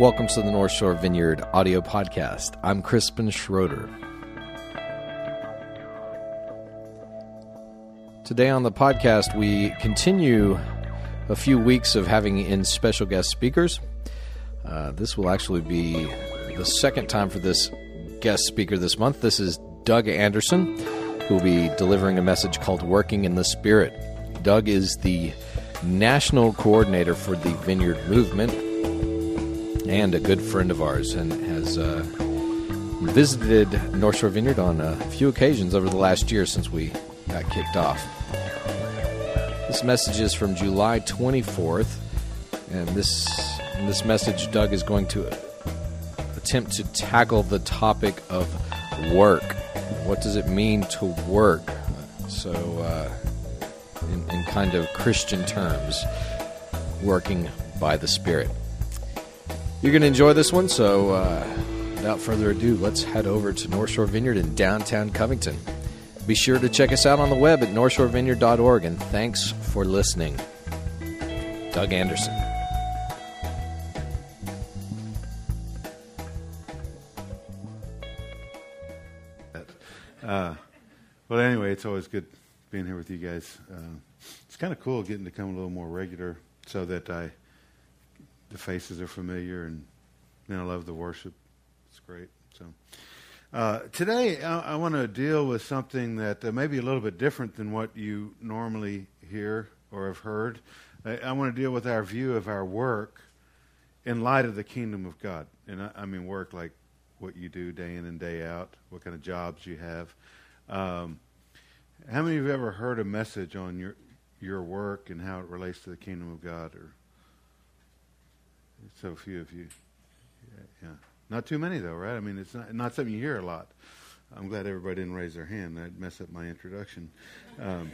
Welcome to the North Shore Vineyard audio podcast. I'm Crispin Schroeder. Today on the podcast, we continue a few weeks of having in special guest speakers. Uh, this will actually be the second time for this guest speaker this month. This is Doug Anderson, who will be delivering a message called Working in the Spirit. Doug is the national coordinator for the Vineyard Movement and a good friend of ours and has uh, visited North Shore Vineyard on a few occasions over the last year since we got kicked off. This message is from July 24th, and this in this message, Doug is going to attempt to tackle the topic of work. What does it mean to work? So, uh, in, in kind of Christian terms, working by the Spirit. You're going to enjoy this one, so uh, without further ado, let's head over to North Shore Vineyard in downtown Covington. Be sure to check us out on the web at northshorevineyard.org, and thanks for listening. Doug Anderson. Uh, well, anyway, it's always good being here with you guys. Uh, it's kind of cool getting to come a little more regular, so that I the faces are familiar, and I love the worship. It's great. So uh, today I, I want to deal with something that uh, may be a little bit different than what you normally hear or have heard. I, I want to deal with our view of our work in light of the kingdom of God, and I, I mean work like what you do day in and day out, what kind of jobs you have. Um, how many of you have ever heard a message on your your work and how it relates to the kingdom of God? Or so few of you, yeah, not too many though, right? I mean, it's not, not something you hear a lot. I'm glad everybody didn't raise their hand. That'd mess up my introduction. Um,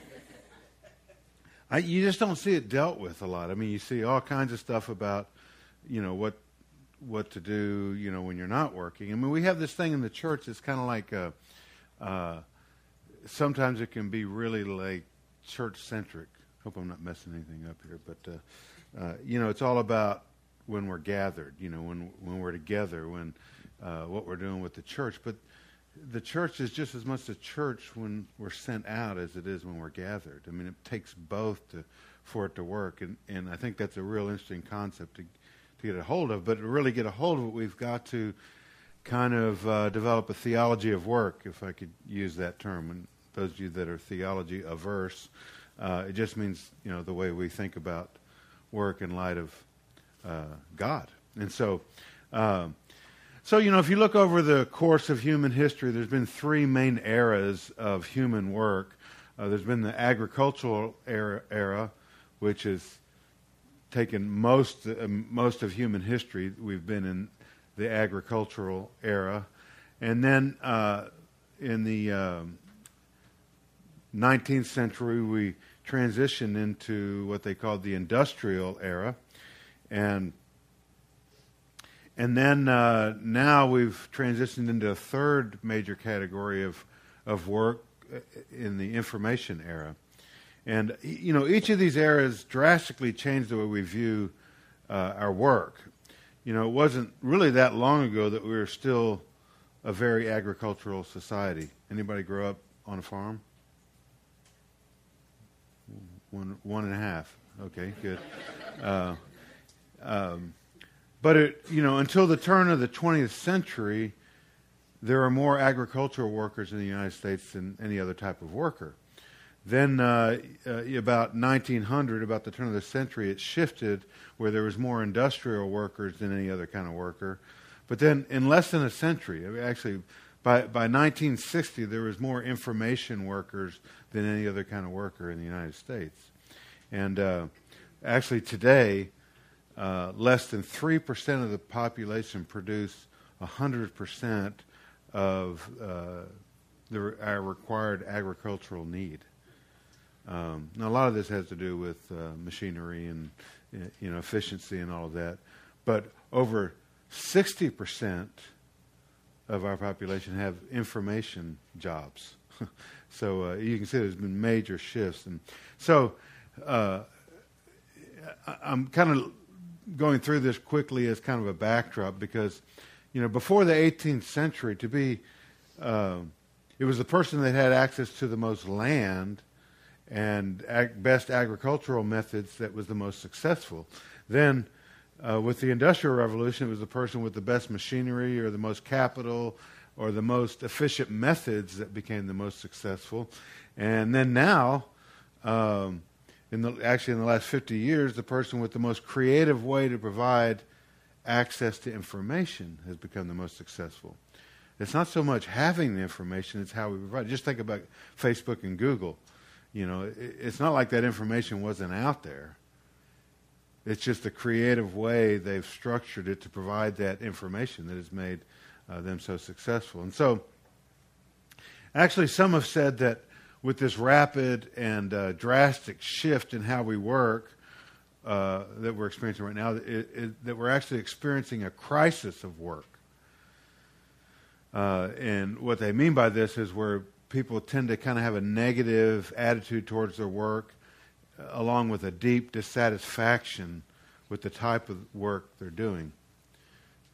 I, you just don't see it dealt with a lot. I mean, you see all kinds of stuff about, you know, what what to do, you know, when you're not working. I mean, we have this thing in the church. It's kind of like a, uh, sometimes it can be really like church centric. Hope I'm not messing anything up here, but uh, uh, you know, it's all about when we're gathered. You know, when when we're together, when uh, what we're doing with the church. But the church is just as much the church when we're sent out as it is when we're gathered. I mean, it takes both to for it to work, and and I think that's a real interesting concept to to get a hold of. But to really get a hold of it, we've got to kind of uh, develop a theology of work, if I could use that term. And those of you that are theology averse, uh, it just means you know the way we think about work in light of God. And so, uh, so you know, if you look over the course of human history, there's been three main eras of human work. Uh, there's been the agricultural era, era which has taken most uh, most of human history. We've been in the agricultural era, and then uh, in the 19th um, century, we transitioned into what they called the industrial era, and and then uh, now we've transitioned into a third major category of of work uh, in the information era. And you know, each of these eras drastically changed the way we view uh, our work. You know, it wasn't really that long ago that we were still a very agricultural society. Anybody grow up on a farm? One, one and a half. Okay, good. Uh, um, but it, you know, until the turn of the 20th century, there are more agricultural workers in the United States than any other type of worker. Then, uh, uh, about 1900, about the turn of the century, it shifted where there was more industrial workers than any other kind of worker. But then, in less than a century, actually, by, by 1960, there was more information workers than any other kind of worker in the United States. And uh, actually, today, uh, less than 3% of the population produce 100% of uh, the, our required agricultural need. Um, now, a lot of this has to do with uh, machinery and you know efficiency and all of that, but over 60% of our population have information jobs. so uh, you can see there's been major shifts, and so uh, I'm kind of going through this quickly as kind of a backdrop because, you know, before the 18th century, to be, uh, it was the person that had access to the most land and ag- best agricultural methods that was the most successful. Then, uh, with the Industrial Revolution, it was the person with the best machinery or the most capital or the most efficient methods that became the most successful. And then now, um, in the, actually in the last 50 years, the person with the most creative way to provide access to information has become the most successful. It's not so much having the information, it's how we provide. Just think about Facebook and Google. You know, it, it's not like that information wasn't out there. It's just the creative way they've structured it to provide that information that has made uh, them so successful. And so, actually, some have said that with this rapid and uh, drastic shift in how we work uh, that we're experiencing right now, it, it, that we're actually experiencing a crisis of work. Uh, and what they mean by this is where people tend to kind of have a negative attitude towards their work, uh, along with a deep dissatisfaction with the type of work they're doing.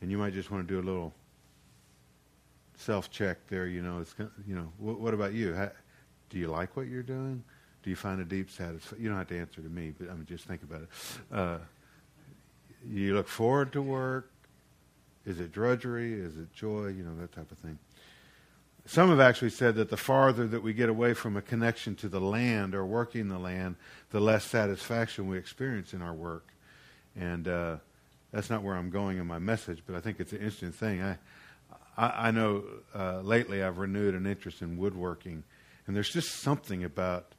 And you might just want to do a little self-check there. You know, it's you know, what, what about you? How, do you like what you're doing? Do you find a deep satisfaction? You don't have to answer to me, but I mean, just think about it. Uh, you look forward to work. Is it drudgery? Is it joy? You know, that type of thing. Some have actually said that the farther that we get away from a connection to the land or working the land, the less satisfaction we experience in our work. And uh, that's not where I'm going in my message, but I think it's an interesting thing. I, I, I know uh, lately I've renewed an interest in woodworking, and there's just something about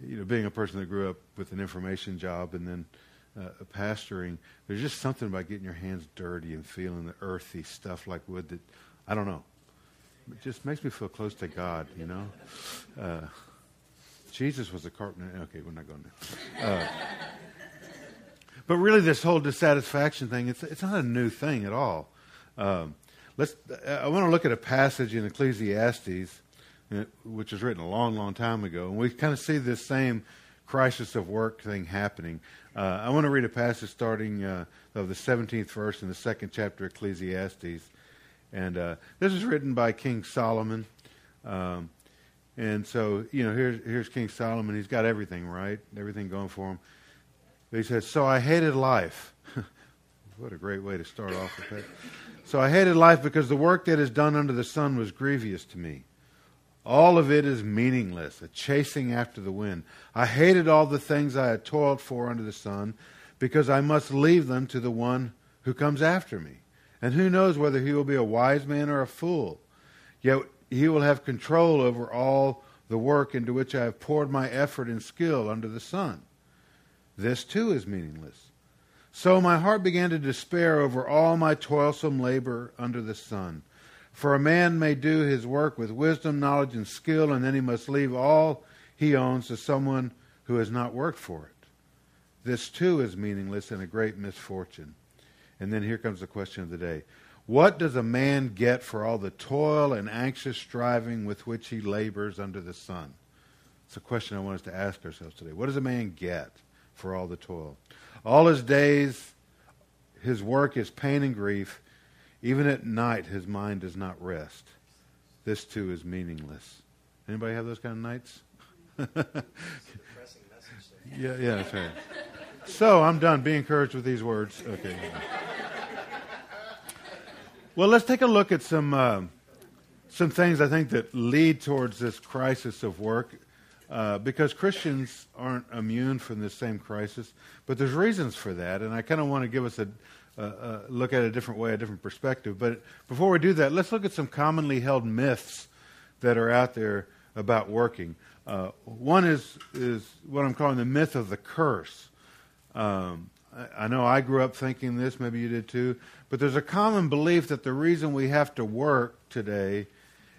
you know being a person that grew up with an information job and then uh, pastoring. There's just something about getting your hands dirty and feeling the earthy stuff like wood that I don't know. It just makes me feel close to God, you know. Uh, Jesus was a carpenter. Okay, we're not going there. Uh, but really, this whole dissatisfaction thing, it's, not a new thing at all. Um, let's, I want to look at a passage in Ecclesiastes, which was written a long, long time ago, and we kind of see this same crisis of work thing happening. Uh, I want to read a passage starting uh, of the 17th verse in the second chapter of Ecclesiastes. And uh, this is written by King Solomon. Um, and so, you know, here's, here's King Solomon. He's got everything, right? Everything going for him. But he says, So I hated life. what a great way to start off with that. So I hated life because the work that is done under the sun was grievous to me. All of it is meaningless, a chasing after the wind. I hated all the things I had toiled for under the sun because I must leave them to the one who comes after me. And who knows whether he will be a wise man or a fool? Yet he will have control over all the work into which I have poured my effort and skill under the sun. This too is meaningless. So my heart began to despair over all my toilsome labor under the sun. For a man may do his work with wisdom, knowledge, and skill, and then he must leave all he owns to someone who has not worked for it. This too is meaningless and a great misfortune. And then here comes the question of the day What does a man get for all the toil and anxious striving with which he labors under the sun? It's a question I want us to ask ourselves today. What does a man get for all the toil? All his days, his work is pain and grief. Even at night, his mind does not rest. This too is meaningless. Anybody have those kind of nights? yeah, yeah, that's right. So I'm done. Be encouraged with these words. Okay. Well, let's take a look at some uh, some things I think that lead towards this crisis of work. Uh, because Christians aren't immune from this same crisis, but there's reasons for that, and I kind of want to give us a, a, a, look at it a different way, a different perspective. But before we do that, let's look at some commonly held myths that are out there about working. Uh, one is is what I'm calling the myth of the curse. Um, I, I know I grew up thinking this, maybe you did too, but there's a common belief that the reason we have to work today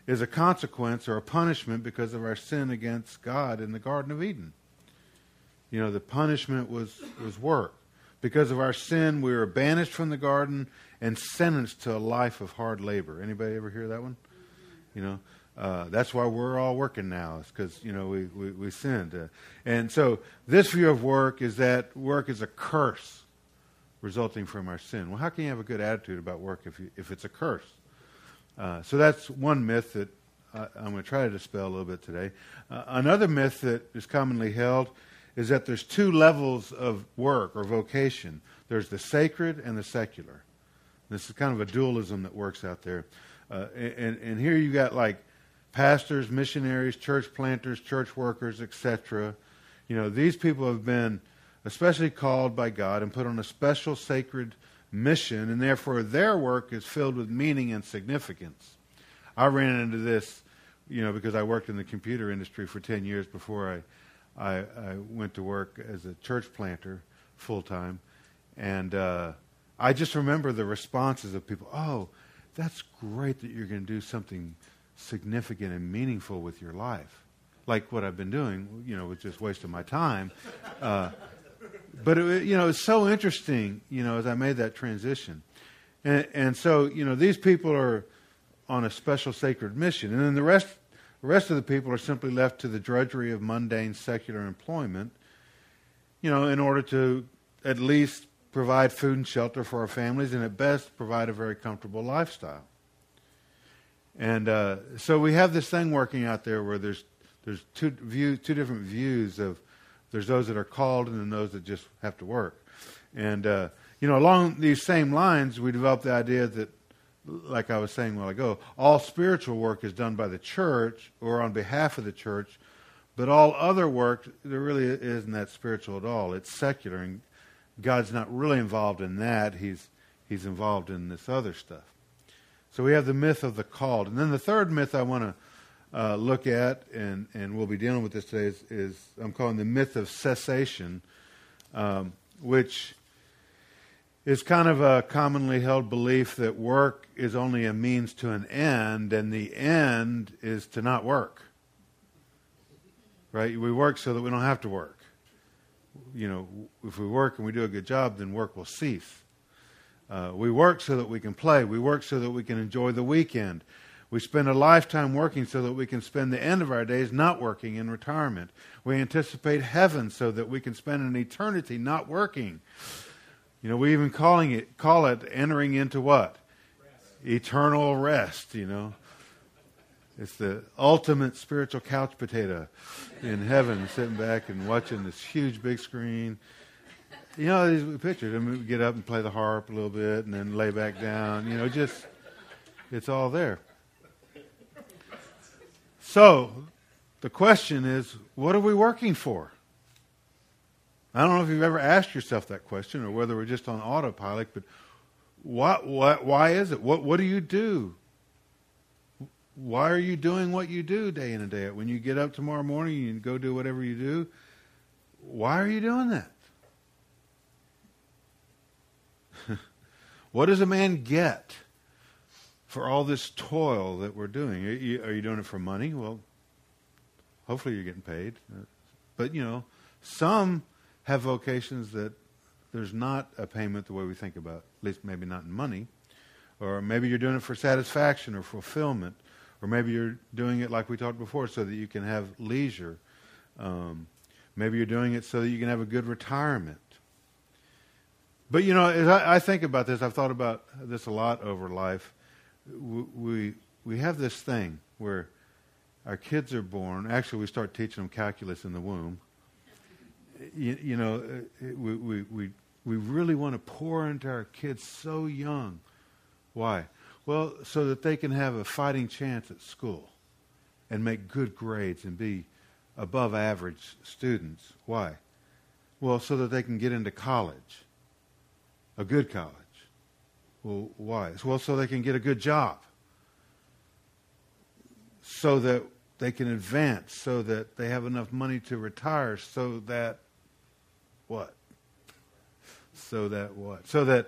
is a consequence or a punishment because of our sin against God in the Garden of Eden. You know, the punishment was, was work. Because of our sin, we were banished from the garden and sentenced to a life of hard labor. Anybody ever hear that one? You know, uh, that's why we're all working now. It's because, you know, we, we, we sinned. Uh, and so this view of work is that work is a curse resulting from our sin. Well, how can you have a good attitude about work if, you, if it's a curse? Uh, so that's one myth that I, am going to try to dispel a little bit today. Uh, another myth that is commonly held is that there's two levels of work or vocation there's the sacred and the secular. This is kind of a dualism that works out there. Uh, and, and here you got like pastors, missionaries, church planters, church workers, etc. You know, these people have been especially called by God and put on a special sacred mission, and therefore their work is filled with meaning and significance. I ran into this, you know, because I worked in the computer industry for 10 years before I, I, I went to work as a church planter full time. And uh, I just remember the responses of people oh, that's great that you're going to do something significant and meaningful with your life. Like what I've been doing, you know, was just wasting my time. Uh, but it, you know, it's so interesting, you know, as I made that transition, and, and so you know, these people are on a special sacred mission, and then the rest, the rest of the people are simply left to the drudgery of mundane secular employment, you know, in order to at least provide food and shelter for our families, and at best provide a very comfortable lifestyle. And uh, so we have this thing working out there where there's there's two view, two different views of there's those that are called and then those that just have to work. And, uh, you know, along these same lines, we developed the idea that, like I was saying a while ago, all spiritual work is done by the church or on behalf of the church, but all other work, there really isn't that spiritual at all. It's secular, and God's not really involved in that. He's, he's involved in this other stuff. So we have the myth of the called. And then the third myth I want to uh, look at, and, and we'll be dealing with this today, is, is I'm calling the myth of cessation, um, which is kind of a commonly held belief that work is only a means to an end, and the end is to not work. Right? We work so that we don't have to work. You know, if we work and we do a good job, then work will cease. Uh, we work so that we can play. We work so that we can enjoy the weekend. We spend a lifetime working so that we can spend the end of our days not working in retirement. We anticipate heaven so that we can spend an eternity not working. You know, we even calling it call it entering into what? Rest. Eternal rest, you know. It's the ultimate spiritual couch potato in heaven, sitting back and watching this huge big screen. You know, these pictures. I mean, we get up and play the harp a little bit and then lay back down. You know, just, it's all there. So, the question is what are we working for? I don't know if you've ever asked yourself that question or whether we're just on autopilot, but what, what, why is it? What, what do you do? Why are you doing what you do day in and day out? When you get up tomorrow morning and go do whatever you do, why are you doing that? what does a man get? for all this toil that we're doing. Are you, are you doing it for money? Well, hopefully you're getting paid. But, you know, some have vocations that there's not a payment the way we think about, at least maybe not in money. Or maybe you're doing it for satisfaction or fulfillment. Or maybe you're doing it like we talked before so that you can have leisure. Um, maybe you're doing it so that you can have a good retirement. But, you know, as I, I think about this, I've thought about this a lot over life we we have this thing where our kids are born. Actually, we start teaching them calculus in the womb. You, you know, uh, we, we, we, we really want to pour into our kids so young. Why? Well, so that they can have a fighting chance at school and make good grades and be above average students. Why? Well, so that they can get into college, a good college. Well, why? Well, so they can get a good job, so that they can advance, so that they have enough money to retire, so that what? So that what? So that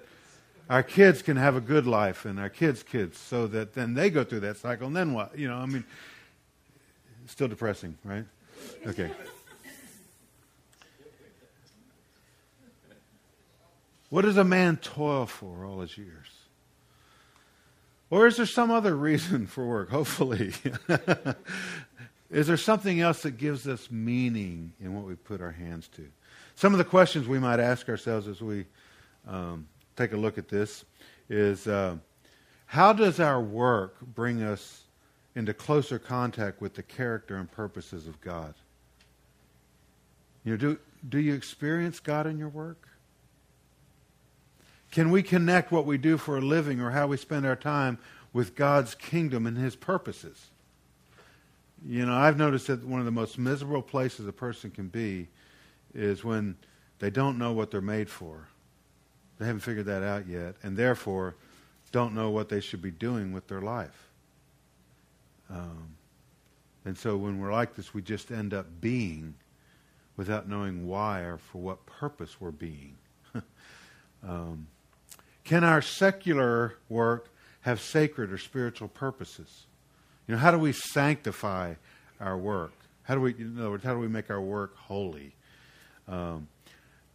our kids can have a good life and our kids' kids, so that then they go through that cycle, and then what? You know, I mean, still depressing, right? Okay. What does a man toil for all his years? Or is there some other reason for work? Hopefully. is there something else that gives us meaning in what we put our hands to? Some of the questions we might ask ourselves as we um, take a look at this is uh, how does our work bring us into closer contact with the character and purposes of God? You know, do, do you experience God in your work? Can we connect what we do for a living or how we spend our time with God's kingdom and His purposes? You know, I've noticed that one of the most miserable places a person can be is when they don't know what they're made for. They haven't figured that out yet, and therefore don't know what they should be doing with their life. Um, and so when we're like this, we just end up being without knowing why or for what purpose we're being. um, can our secular work have sacred or spiritual purposes? You know, how do we sanctify our work? How do we, in other words, how do we make our work holy? Um,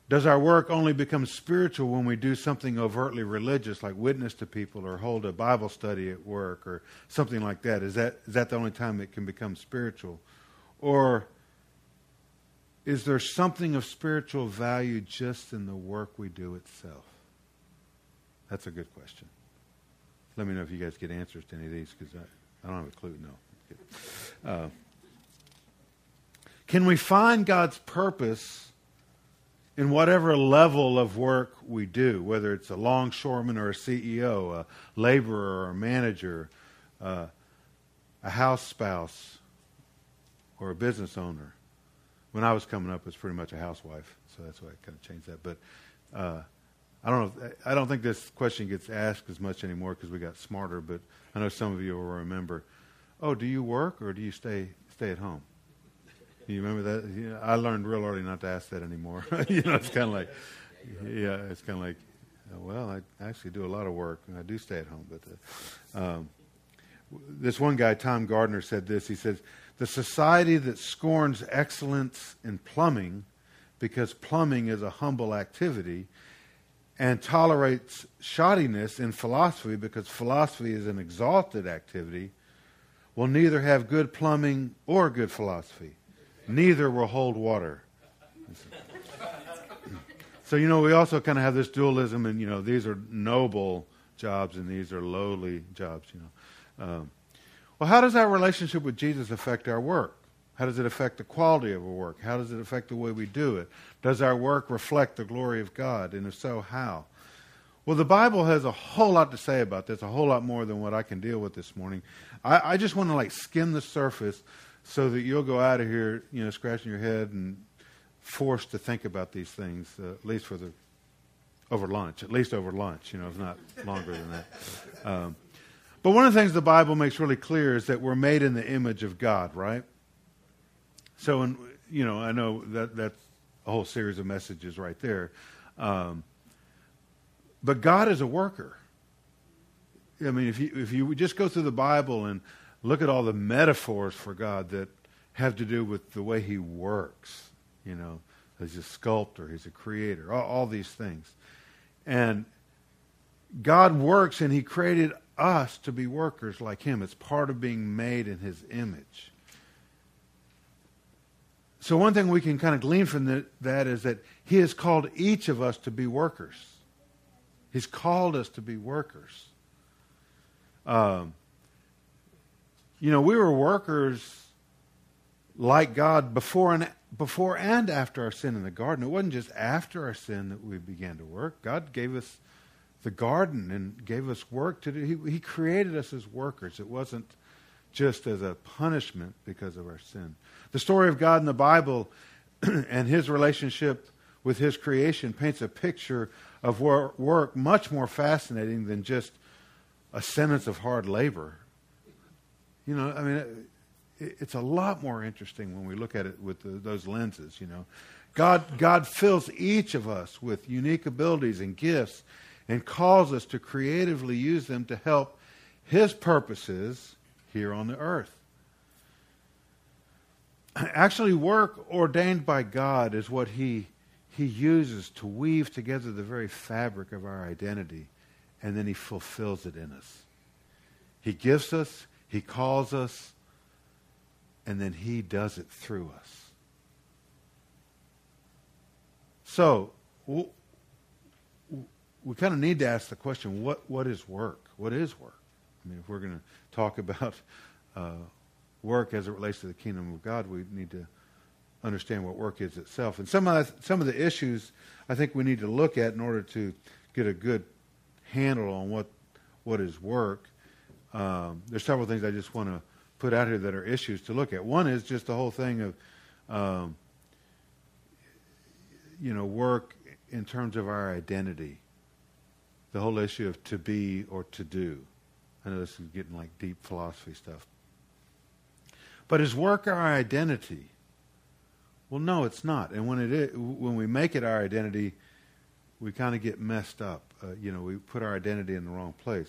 does our work only become spiritual when we do something overtly religious, like witness to people or hold a Bible study at work or something like that? Is that, is that the only time it can become spiritual? Or is there something of spiritual value just in the work we do itself? That's a good question. Let me know if you guys get answers to any of these because I, I don't have a clue. No. Uh, can we find God's purpose? In whatever level of work we do, whether it's a longshoreman or a CEO, a laborer or a manager, uh, a house spouse, or a business owner. When I was coming up, it was pretty much a housewife, so that's why I kind of changed that. But uh, I don't know. I don't think this question gets asked as much anymore because we got smarter. But I know some of you will remember. Oh, do you work or do you stay stay at home? You remember that? I learned real early not to ask that anymore. you know, it's kind of like, yeah, it's kind of like, well, I actually do a lot of work and I do stay at home. But uh, um, this one guy, Tom Gardner, said this. He says, "The society that scorns excellence in plumbing, because plumbing is a humble activity." And tolerates shoddiness in philosophy because philosophy is an exalted activity, will neither have good plumbing or good philosophy neither will hold water. So, you know, we also kind of have this dualism, and, you know, these are noble jobs and these are lowly jobs, you know. Um, well, how does that relationship with Jesus affect our work? How does it affect the quality of our work? How does it affect the way we do it? Does our work reflect the glory of God? And if so, how? Well, the Bible has a whole lot to say about this, a whole lot more than what I can deal with this morning. I, I just want to like skim the surface so that you'll go out of here, you know, scratching your head and forced to think about these things, uh, at least for the over lunch, at least over lunch, you know, if not longer than that. Um, but one of the things the Bible makes really clear is that we're made in the image of God, right? So, in, you know, I know that that's a whole series of messages right there. Um, but God is a worker. I mean, if you if you just go through the Bible and look at all the metaphors for God that have to do with the way he works. You know, he's a sculptor, he's a creator, all, all these things. And God works and he created us to be workers like him. It's part of being made in his image. So, one thing we can kind of glean from the, that is that he has called each of us to be workers. He's called us to be workers. Um, you know, we were workers like God before and before and after our sin in the garden. It wasn't just after our sin that we began to work. God gave us the garden and gave us work to do. He, he created us as workers. It wasn't just as a punishment because of our sin. The story of God in the Bible and his relationship with his creation paints a picture of work much more fascinating than just a sentence of hard labor you know, I mean, it, it's a lot more interesting when we look at it with the, those lenses, you know. God, God fills each of us with unique abilities and gifts and calls us to creatively use them to help His purposes here on the earth. Actually, work ordained by God is what He, he uses to weave together the very fabric of our identity, and then He fulfills it in us. He gives us, he calls us, and then He does it through us. So, we kind of need to ask the question: what what is work? What is work? I mean, if we're going to talk about uh, work as it relates to the kingdom of God, we need to understand what work is itself. And some of the, some of the issues I think we need to look at in order to get a good handle on what what is work. Um, there's several things I just want to put out here that are issues to look at. One is just the whole thing of um, you know work in terms of our identity. The whole issue of to be or to do. I know this is getting like deep philosophy stuff. But is work our identity? Well, no, it's not. And when it is, when we make it our identity, we kind of get messed up. Uh, you know, we put our identity in the wrong place.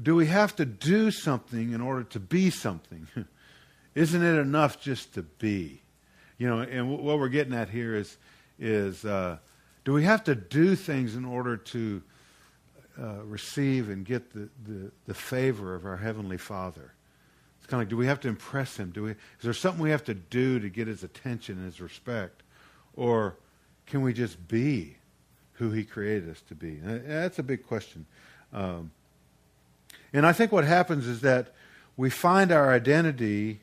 Do we have to do something in order to be something? Isn't it enough just to be? You know, and w- what we're getting at here is is uh, do we have to do things in order to uh, receive and get the, the, the favor of our heavenly Father? It's kind of like, do we have to impress him? Do we, is there something we have to do to get his attention and his respect? Or can we just be who he created us to be? And that's a big question. Um, and I think what happens is that we find our identity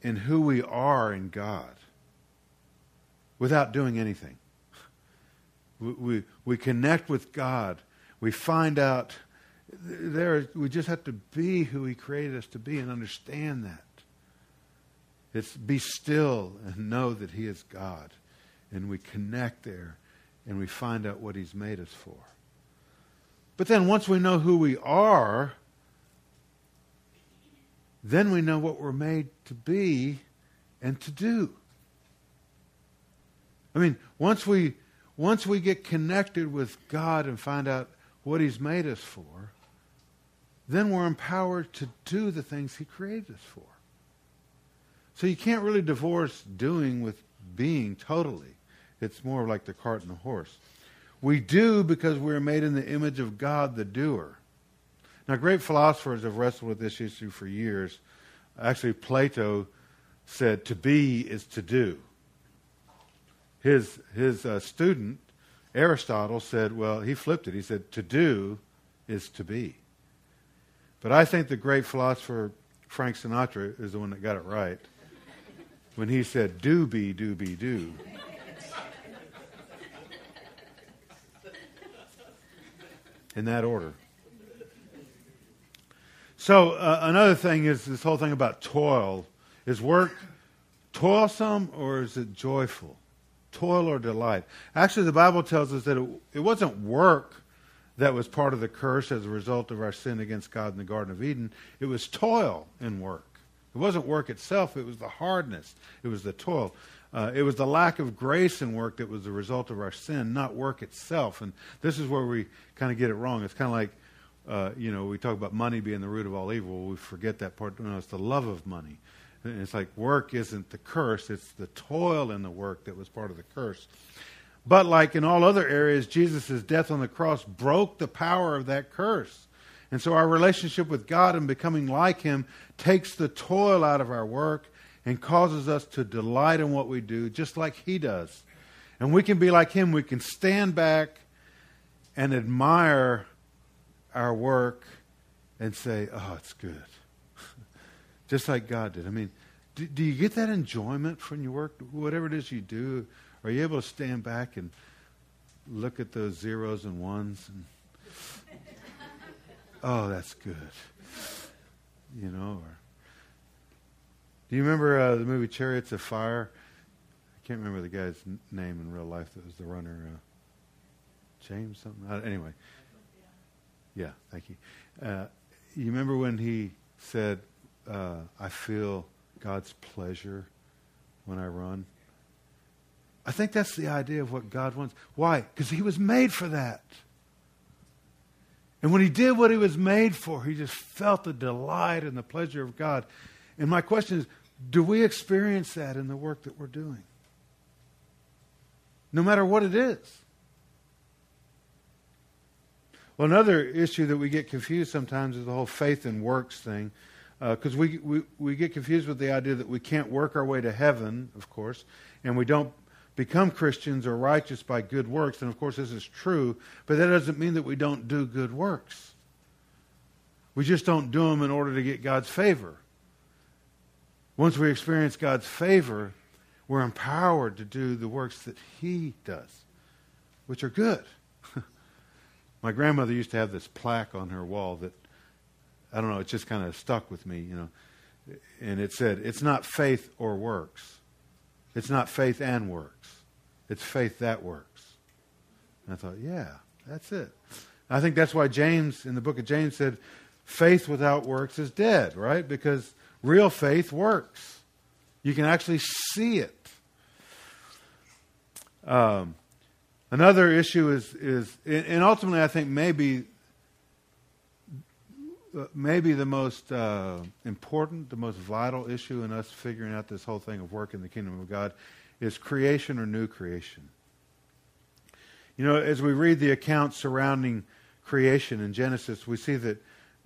in who we are in God without doing anything. We, we, we connect with God. We find out there we just have to be who he created us to be and understand that it's be still and know that he is god and we connect there and we find out what he's made us for but then once we know who we are then we know what we're made to be and to do i mean once we once we get connected with god and find out what he's made us for then we're empowered to do the things he created us for. So you can't really divorce doing with being totally. It's more like the cart and the horse. We do because we are made in the image of God, the doer. Now, great philosophers have wrestled with this issue for years. Actually, Plato said to be is to do. His, his uh, student, Aristotle, said, well, he flipped it. He said, to do is to be. But I think the great philosopher Frank Sinatra is the one that got it right when he said, do be, do be, do. In that order. So, uh, another thing is this whole thing about toil. Is work toilsome or is it joyful? Toil or delight? Actually, the Bible tells us that it, it wasn't work that was part of the curse as a result of our sin against God in the Garden of Eden. It was toil and work. It wasn't work itself, it was the hardness, it was the toil. Uh, it was the lack of grace in work that was the result of our sin, not work itself. And this is where we kind of get it wrong. It's kind of like, uh, you know, we talk about money being the root of all evil. We forget that part. No, it's the love of money. And it's like work isn't the curse, it's the toil in the work that was part of the curse. But like in all other areas, Jesus' death on the cross broke the power of that curse. And so our relationship with God and becoming like Him takes the toil out of our work and causes us to delight in what we do, just like He does. And we can be like Him. We can stand back and admire our work and say, oh, it's good. just like God did. I mean, do, do you get that enjoyment from your work? Whatever it is you do, are you able to stand back and look at those zeros and ones and oh, that's good. You know, or do you remember uh, the movie Chariots of Fire? I can't remember the guy's n- name in real life that was the runner. Uh, James something. Uh, anyway, yeah, thank you. Uh, you remember when he said, uh, "I feel God's pleasure when I run." I think that's the idea of what God wants. Why? Because he was made for that. And when he did what he was made for, he just felt the delight and the pleasure of God. And my question is do we experience that in the work that we're doing? No matter what it is. Well, another issue that we get confused sometimes is the whole faith and works thing. Because uh, we, we, we get confused with the idea that we can't work our way to heaven, of course, and we don't become Christians or righteous by good works. And of course, this is true, but that doesn't mean that we don't do good works. We just don't do them in order to get God's favor. Once we experience God's favor, we're empowered to do the works that He does, which are good. My grandmother used to have this plaque on her wall that, I don't know, it just kind of stuck with me, you know. And it said, It's not faith or works. It's not faith and works. It's faith that works. And I thought, yeah, that's it. I think that's why James, in the book of James, said, faith without works is dead, right? Because real faith works. You can actually see it. Um, another issue is, is, and ultimately, I think maybe, maybe the most uh, important, the most vital issue in us figuring out this whole thing of work in the kingdom of God is creation or new creation. You know, as we read the accounts surrounding creation in Genesis, we see that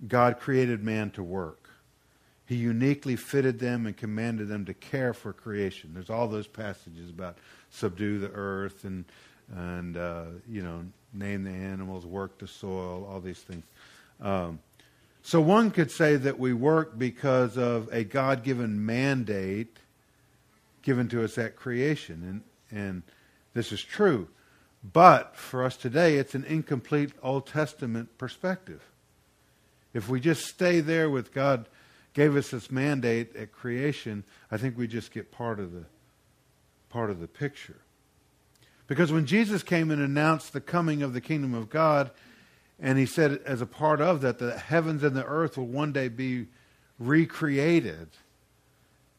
God created man to work. He uniquely fitted them and commanded them to care for creation. There's all those passages about subdue the earth and and uh, you know name the animals, work the soil, all these things. Um, so one could say that we work because of a God-given mandate given to us at creation, and and this is true. But for us today, it's an incomplete Old Testament perspective. If we just stay there with God gave us this mandate at creation, I think we just get part of the part of the picture. Because when Jesus came and announced the coming of the kingdom of God, and he said as a part of that, the heavens and the earth will one day be recreated,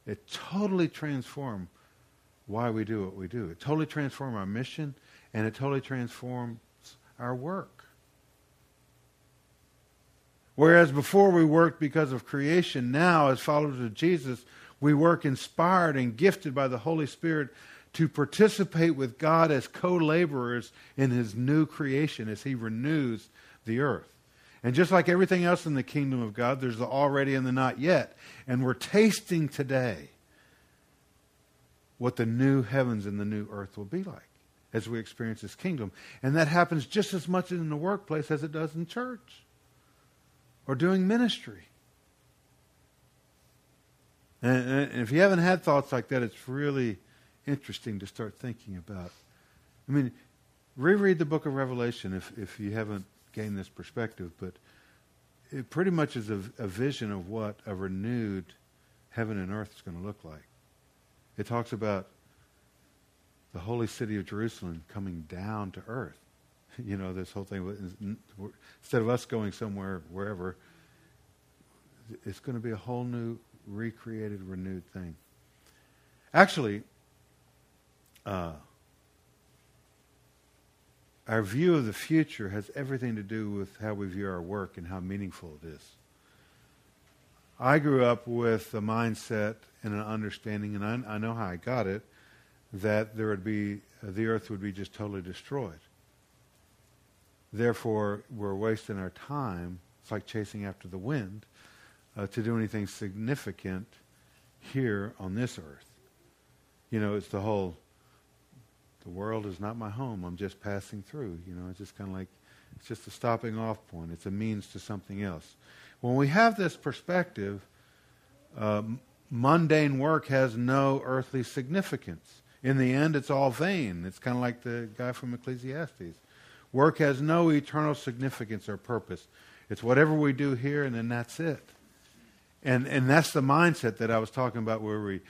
it totally transformed why we do what we do. It totally transformed our mission, and it totally transforms our work. Whereas before we worked because of creation, now as followers of Jesus, we work inspired and gifted by the Holy Spirit to participate with God as co laborers in his new creation as he renews the earth. And just like everything else in the kingdom of God, there's the already and the not yet. And we're tasting today what the new heavens and the new earth will be like as we experience his kingdom. And that happens just as much in the workplace as it does in church or doing ministry. And, and, if you haven't had thoughts like that, it's really interesting to start thinking about. I mean, reread the book of Revelation if, if you haven't gained this perspective, but it pretty much is a, a vision of what a renewed heaven and earth is going to look like. It talks about the holy city of Jerusalem coming down to earth. You know, this whole thing, instead of us going somewhere, wherever, it's going to be a whole new, recreated, renewed thing. Actually, uh, our view of the future has everything to do with how we view our work and how meaningful it is. I grew up with a mindset and an understanding, and I, I know how I got it, that there would be the earth would be just totally destroyed. Therefore, we're wasting our time. It's like chasing after the wind uh, to do anything significant here on this earth. You know, it's the whole the world is not my home. I'm just passing through. You know, it's just kind of like it's just a stopping off point. It's a means to something else. When we have this perspective, uh, mundane work has no earthly significance. In the end, it's all vain. It's kind of like the guy from Ecclesiastes. Work has no eternal significance or purpose. It's whatever we do here, and then that's it. And and that's the mindset that I was talking about, where we,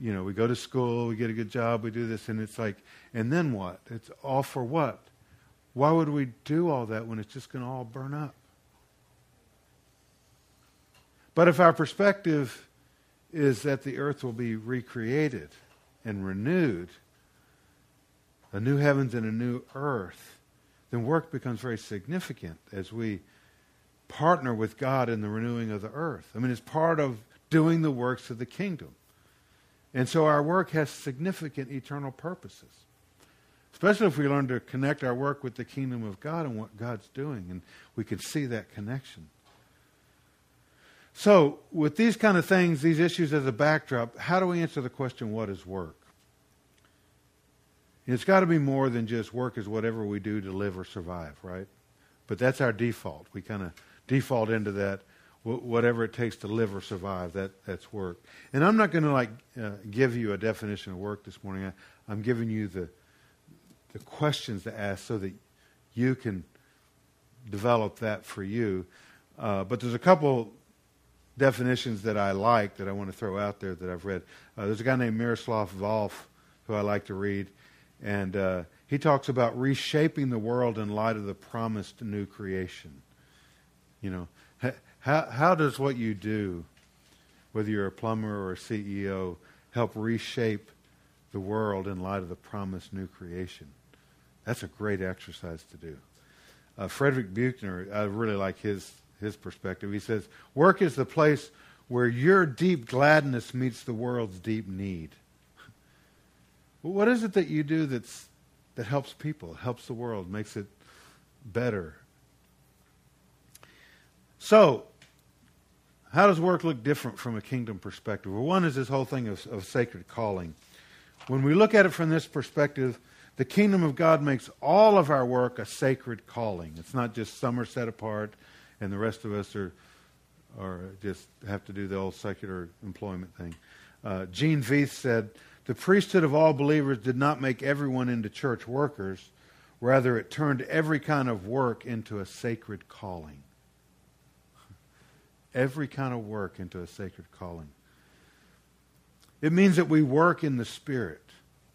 you know, we go to school, we get a good job, we do this, and it's like, and then what? It's all for what? Why would we do all that when it's just going to all burn up? But if our perspective is that the earth will be recreated and renewed, a new heavens and a new earth, then work becomes very significant as we partner with God in the renewing of the earth. I mean, it's part of doing the works of the kingdom. And so our work has significant eternal purposes, especially if we learn to connect our work with the kingdom of God and what God's doing, and we can see that connection. So, with these kind of things, these issues as a backdrop, how do we answer the question, what is work? It's got to be more than just work is whatever we do to live or survive, right? But that's our default. We kind of default into that. Whatever it takes to live or survive, that, that's work. And I'm not going to like uh, give you a definition of work this morning. I, I'm giving you the the questions to ask so that you can develop that for you. Uh, but there's a couple definitions that I like that I want to throw out there that I've read. Uh, there's a guy named Miroslav Volf who I like to read, and uh, he talks about reshaping the world in light of the promised new creation. You know, how how does what you do, whether you're a plumber or a CEO, help reshape the world in light of the promised new creation? That's a great exercise to do. Uh, Frederick Buechner, I really like his, his perspective. He says, Work is the place where your deep gladness meets the world's deep need. What is it that you do that's, that helps people, helps the world, makes it better? So, how does work look different from a kingdom perspective? Well, one is this whole thing of, of sacred calling. When we look at it from this perspective, the kingdom of God makes all of our work a sacred calling. It's not just some are set apart and the rest of us are, are just have to do the old secular employment thing. Uh, Gene Veith said, The priesthood of all believers did not make everyone into church workers. Rather, it turned every kind of work into a sacred calling. Every kind of work into a sacred calling. It means that we work in the Spirit.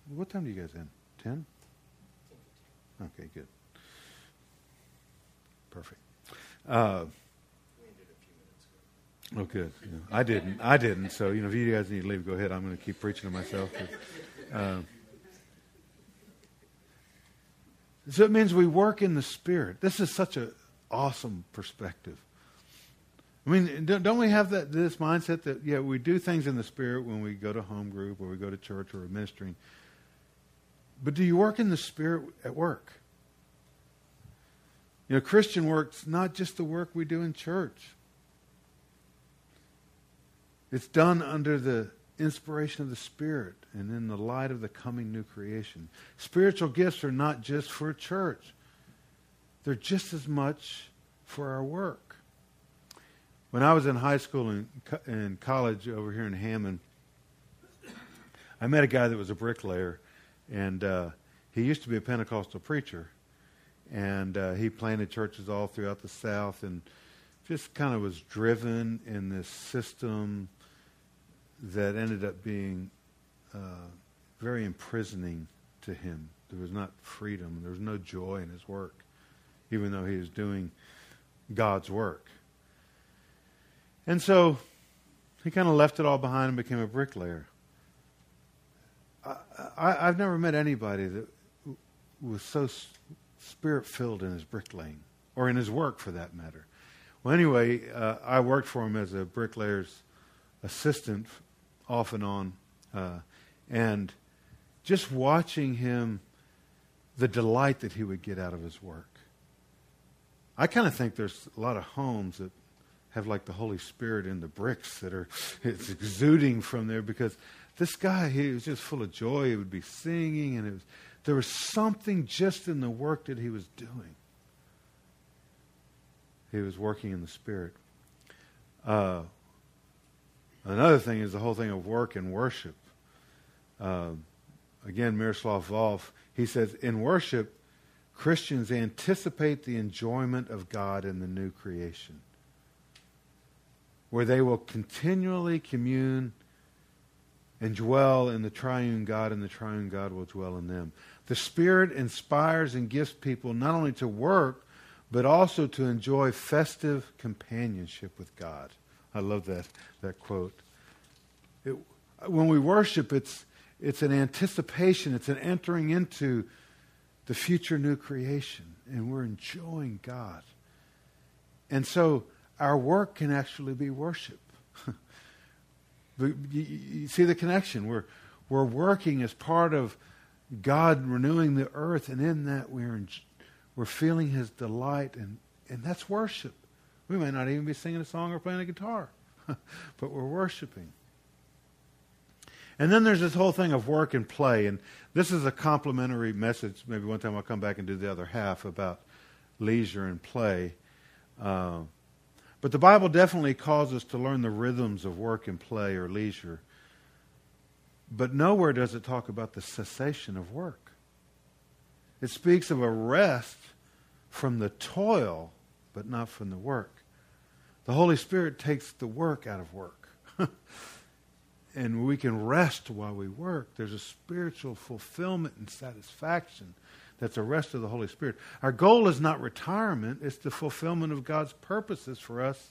What time do you guys end? 10? Okay, good. Perfect. Uh, oh, good. Yeah, I didn't. I didn't. So, you know, if you guys need to leave, go ahead. I'm going to keep preaching to myself. But, uh, so it means we work in the Spirit. This is such an awesome perspective. I mean, don't we have that this mindset that yeah, we do things in the Spirit when we go to home group or we go to church or ministering, but do you work in the Spirit at work? You know, Christian work's not just the work we do in church. It's done under the inspiration of the Spirit and in the light of the coming new creation. Spiritual gifts are not just for church, they're just as much for our work. When I was in high school and, and college over here in Hammond, I met a guy that was a bricklayer and uh, he used to be a Pentecostal preacher. And uh, he planted churches all throughout the South and just kind of was driven in this system that ended up being uh, very imprisoning to him. There was not freedom, there was no joy in his work, even though he was doing God's work. And so he kind of left it all behind and became a bricklayer. I, have never met anybody that was so spirit filled in his bricklaying, or in his work for that matter. Well, anyway, uh, I worked for him as a bricklayer's assistant off and on, uh, and just watching him, the delight that he would get out of his work. I kind of think there's a lot of homes that have like the Holy Spirit in the bricks that are it's exuding from there because this guy, he was just full of joy. He would be singing, and was, there was something just in the work that he was doing. He was working in the Spirit. Uh, another thing is the whole thing of work and worship. Uh, again, Miroslav Volf, he says, in worship, Christians anticipate the enjoyment of God in the new creation, where they will continually commune and dwell in the triune God, and the triune God will dwell in them. The Spirit inspires and gifts people not only to work, but also to enjoy festive companionship with God. I love that, that quote. It, when we worship, it's, it's an anticipation, it's an entering into the future new creation, and we're enjoying God. And so our work can actually be worship. You see the connection. We're, we're working as part of God renewing the earth, and in that we're, in, we're feeling His delight, and, and that's worship. We may not even be singing a song or playing a guitar, but we're worshiping. And then there's this whole thing of work and play. And this is a complementary message. Maybe one time I'll come back and do the other half about leisure and play. Uh, but the Bible definitely calls us to learn the rhythms of work and play or leisure. But nowhere does it talk about the cessation of work. It speaks of a rest from the toil, but not from the work. The Holy Spirit takes the work out of work. and we can rest while we work. There's a spiritual fulfillment and satisfaction that's a rest of the Holy Spirit. Our goal is not retirement, it's the fulfillment of God's purposes for us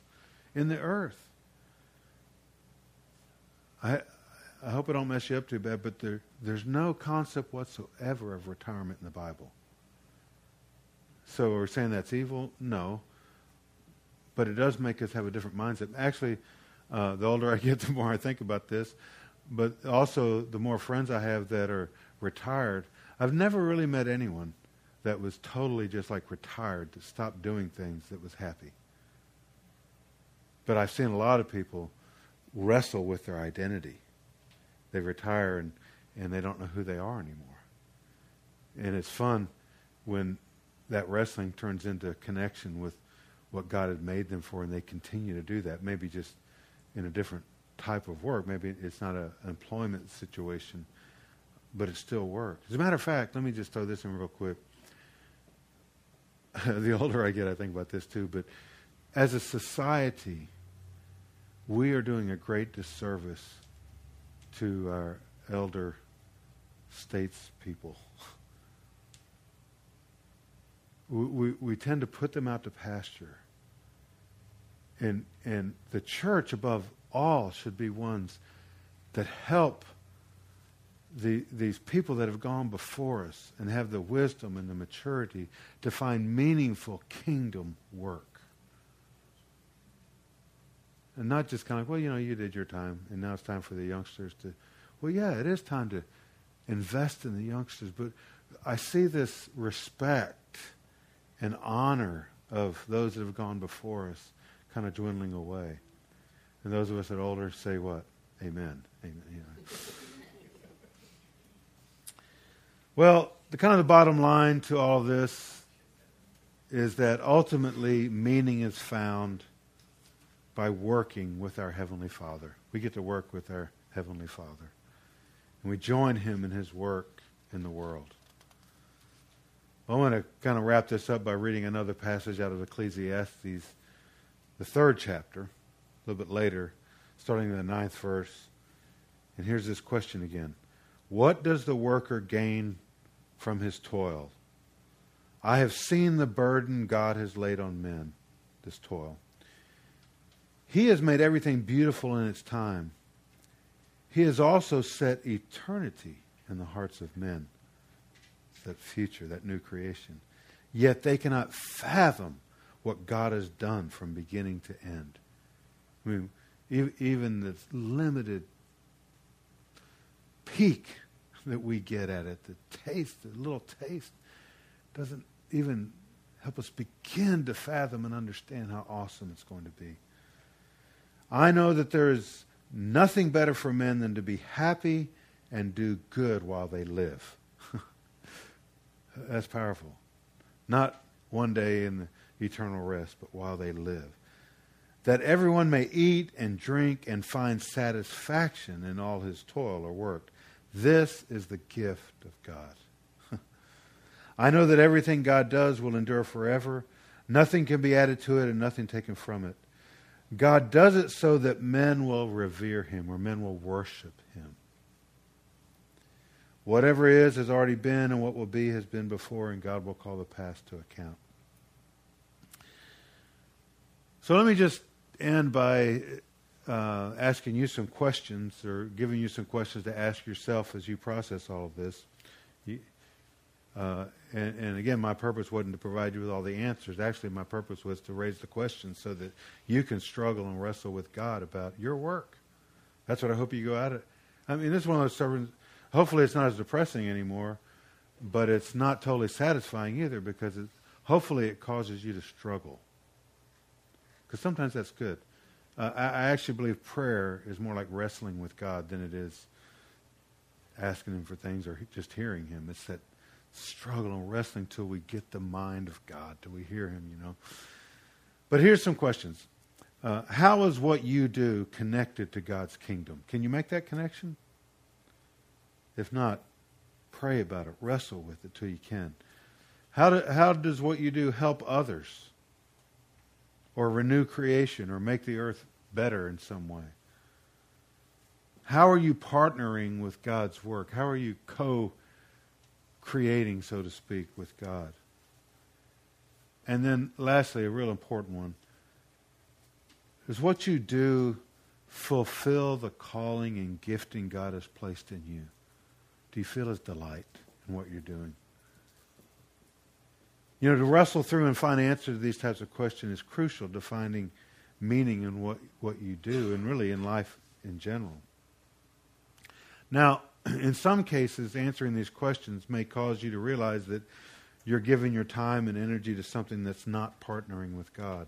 in the earth. I, I hope I don't mess you up too bad, but there, there's no concept whatsoever of retirement in the Bible. So we're saying that's evil? No. But it does make us have a different mindset. Actually, uh, the older I get, the more I think about this. But also, the more friends I have that are retired, I've never really met anyone that was totally just like retired, to stop doing things that was happy. But I've seen a lot of people wrestle with their identity. They retire and, and they don't know who they are anymore. And it's fun when that wrestling turns into connection with what God had made them for, and they continue to do that. Maybe just in a different type of work. Maybe it's not a, an employment situation, but it still works. As a matter of fact, let me just throw this in real quick. the older I get, I think about this too, but as a society, we are doing a great disservice to our elder states people. We, we, we, tend to put them out to pasture. And, and the church, above all, should be ones that help the, these people that have gone before us and have the wisdom and the maturity to find meaningful kingdom work. And not just kind of, well, you know, you did your time, and now it's time for the youngsters to. Well, yeah, it is time to invest in the youngsters, but I see this respect and honor of those that have gone before us kind of dwindling away. And those of us that are older say what? Amen. Amen. Well, the kind of the bottom line to all of this is that ultimately meaning is found by working with our Heavenly Father. We get to work with our Heavenly Father. And we join Him in His work in the world. I want to kind of wrap this up by reading another passage out of Ecclesiastes the third chapter, a little bit later, starting in the ninth verse. And here's this question again What does the worker gain from his toil? I have seen the burden God has laid on men, this toil. He has made everything beautiful in its time. He has also set eternity in the hearts of men, that future, that new creation. Yet they cannot fathom what God has done from beginning to end. I mean, even the limited peek that we get at it, the taste, the little taste, doesn't even help us begin to fathom and understand how awesome it's going to be. I know that there is nothing better for men than to be happy and do good while they live. That's powerful. Not one day in the eternal rest, but while they live. That everyone may eat and drink and find satisfaction in all his toil or work. This is the gift of God. I know that everything God does will endure forever. Nothing can be added to it and nothing taken from it. God does it so that men will revere him or men will worship him. Whatever is has already been, and what will be has been before, and God will call the past to account. So let me just end by uh, asking you some questions or giving you some questions to ask yourself as you process all of this. You, uh, and, and, again, my purpose wasn't to provide you with all the answers. Actually, my purpose was to raise the questions so that you can struggle and wrestle with God about your work. That's what I hope you go at it. I mean, this is one of those sermons. Hopefully, it's not as depressing anymore, but it's not totally satisfying either because it, hopefully it causes you to struggle because sometimes that's good. Uh, I, I, actually believe prayer is more like wrestling with God than it is asking Him for things or just hearing Him. It's that struggle and wrestling till we get the mind of God, till we hear Him, you know. But here's some questions. Uh, how is what you do connected to God's kingdom? Can you make that connection? If not, pray about it, wrestle with it till you can. How, do, how does what you do help others? Or renew creation or make the earth better in some way? How are you partnering with God's work? How are you co creating, so to speak, with God? And then, lastly, a real important one is what you do fulfill the calling and gifting God has placed in you? Do you feel his delight in what you're doing? You know, to wrestle through and find answers to these types of questions is crucial to finding meaning in what, what you do and really in life in general. Now, in some cases, answering these questions may cause you to realize that you're giving your time and energy to something that's not partnering with God.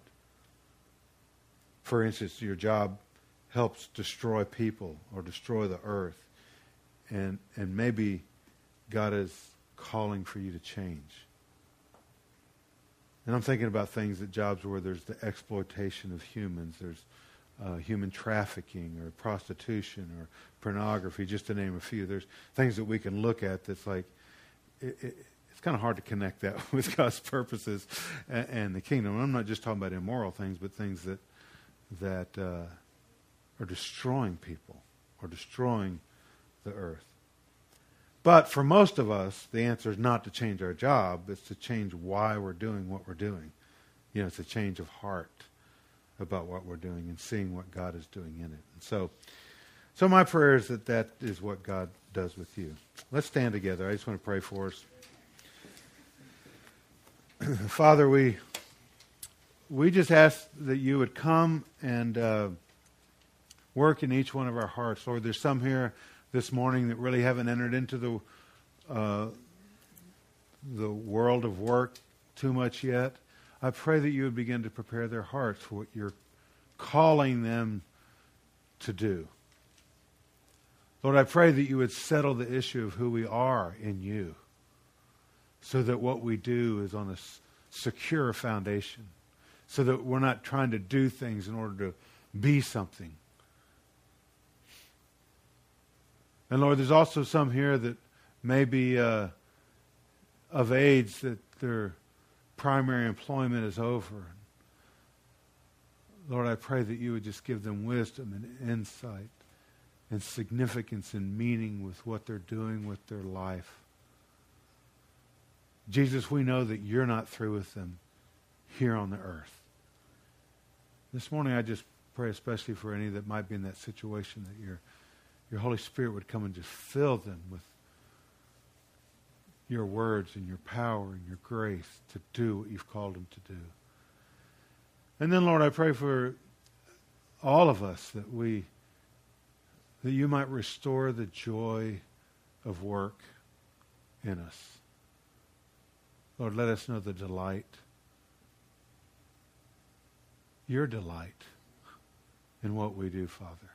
For instance, your job helps destroy people or destroy the earth. And, and maybe God is calling for you to change. And I'm thinking about things at jobs where there's the exploitation of humans, there's uh, human trafficking or prostitution or pornography, just to name a few. There's things that we can look at that's like, it, it, it's kind of hard to connect that with God's purposes and, and, the kingdom. And I'm not just talking about immoral things, but things that, that uh, are destroying people or destroying the earth. But for most of us, the answer is not to change our job, it's to change why we're doing what we're doing. You know, it's a change of heart about what we're doing and seeing what God is doing in it. And so, so my prayer is that that is what God does with you. Let's stand together. I just want to pray for us. Father, we we just ask that you would come and uh, work in each one of our hearts. Lord, there's some here this morning that really haven't entered into the uh, the world of work too much yet. I pray that you would begin to prepare their hearts for what you're calling them to do. Lord, I pray that you would settle the issue of who we are in you so that what we do is on a secure foundation, so that we're not trying to do things in order to be something, And Lord, there's also some here that may be uh, of age that their primary employment is over. Lord, I pray that you would just give them wisdom and insight and significance and meaning with what they're doing with their life. Jesus, we know that you're not through with them here on the earth. This morning, I just pray especially for any that might be in that situation that you're your Holy Spirit would come and just fill them with your words and your power and your grace to do what you've called them to do. And then, Lord, I pray for all of us that we that you might restore the joy of work in us. Lord, let us know the delight, your delight in what we do, Father.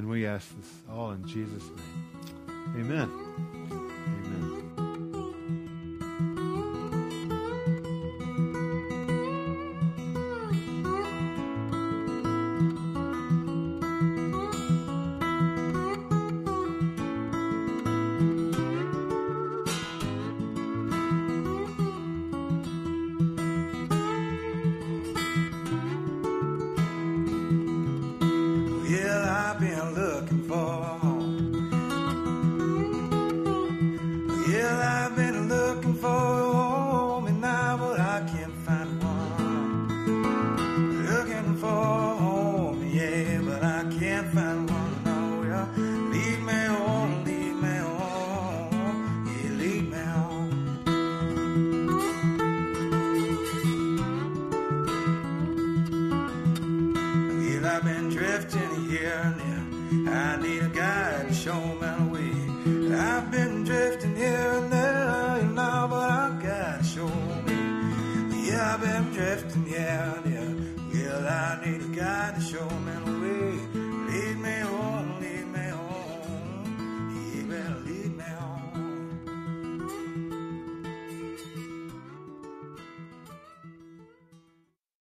And we ask this all in Jesus' name. Amen.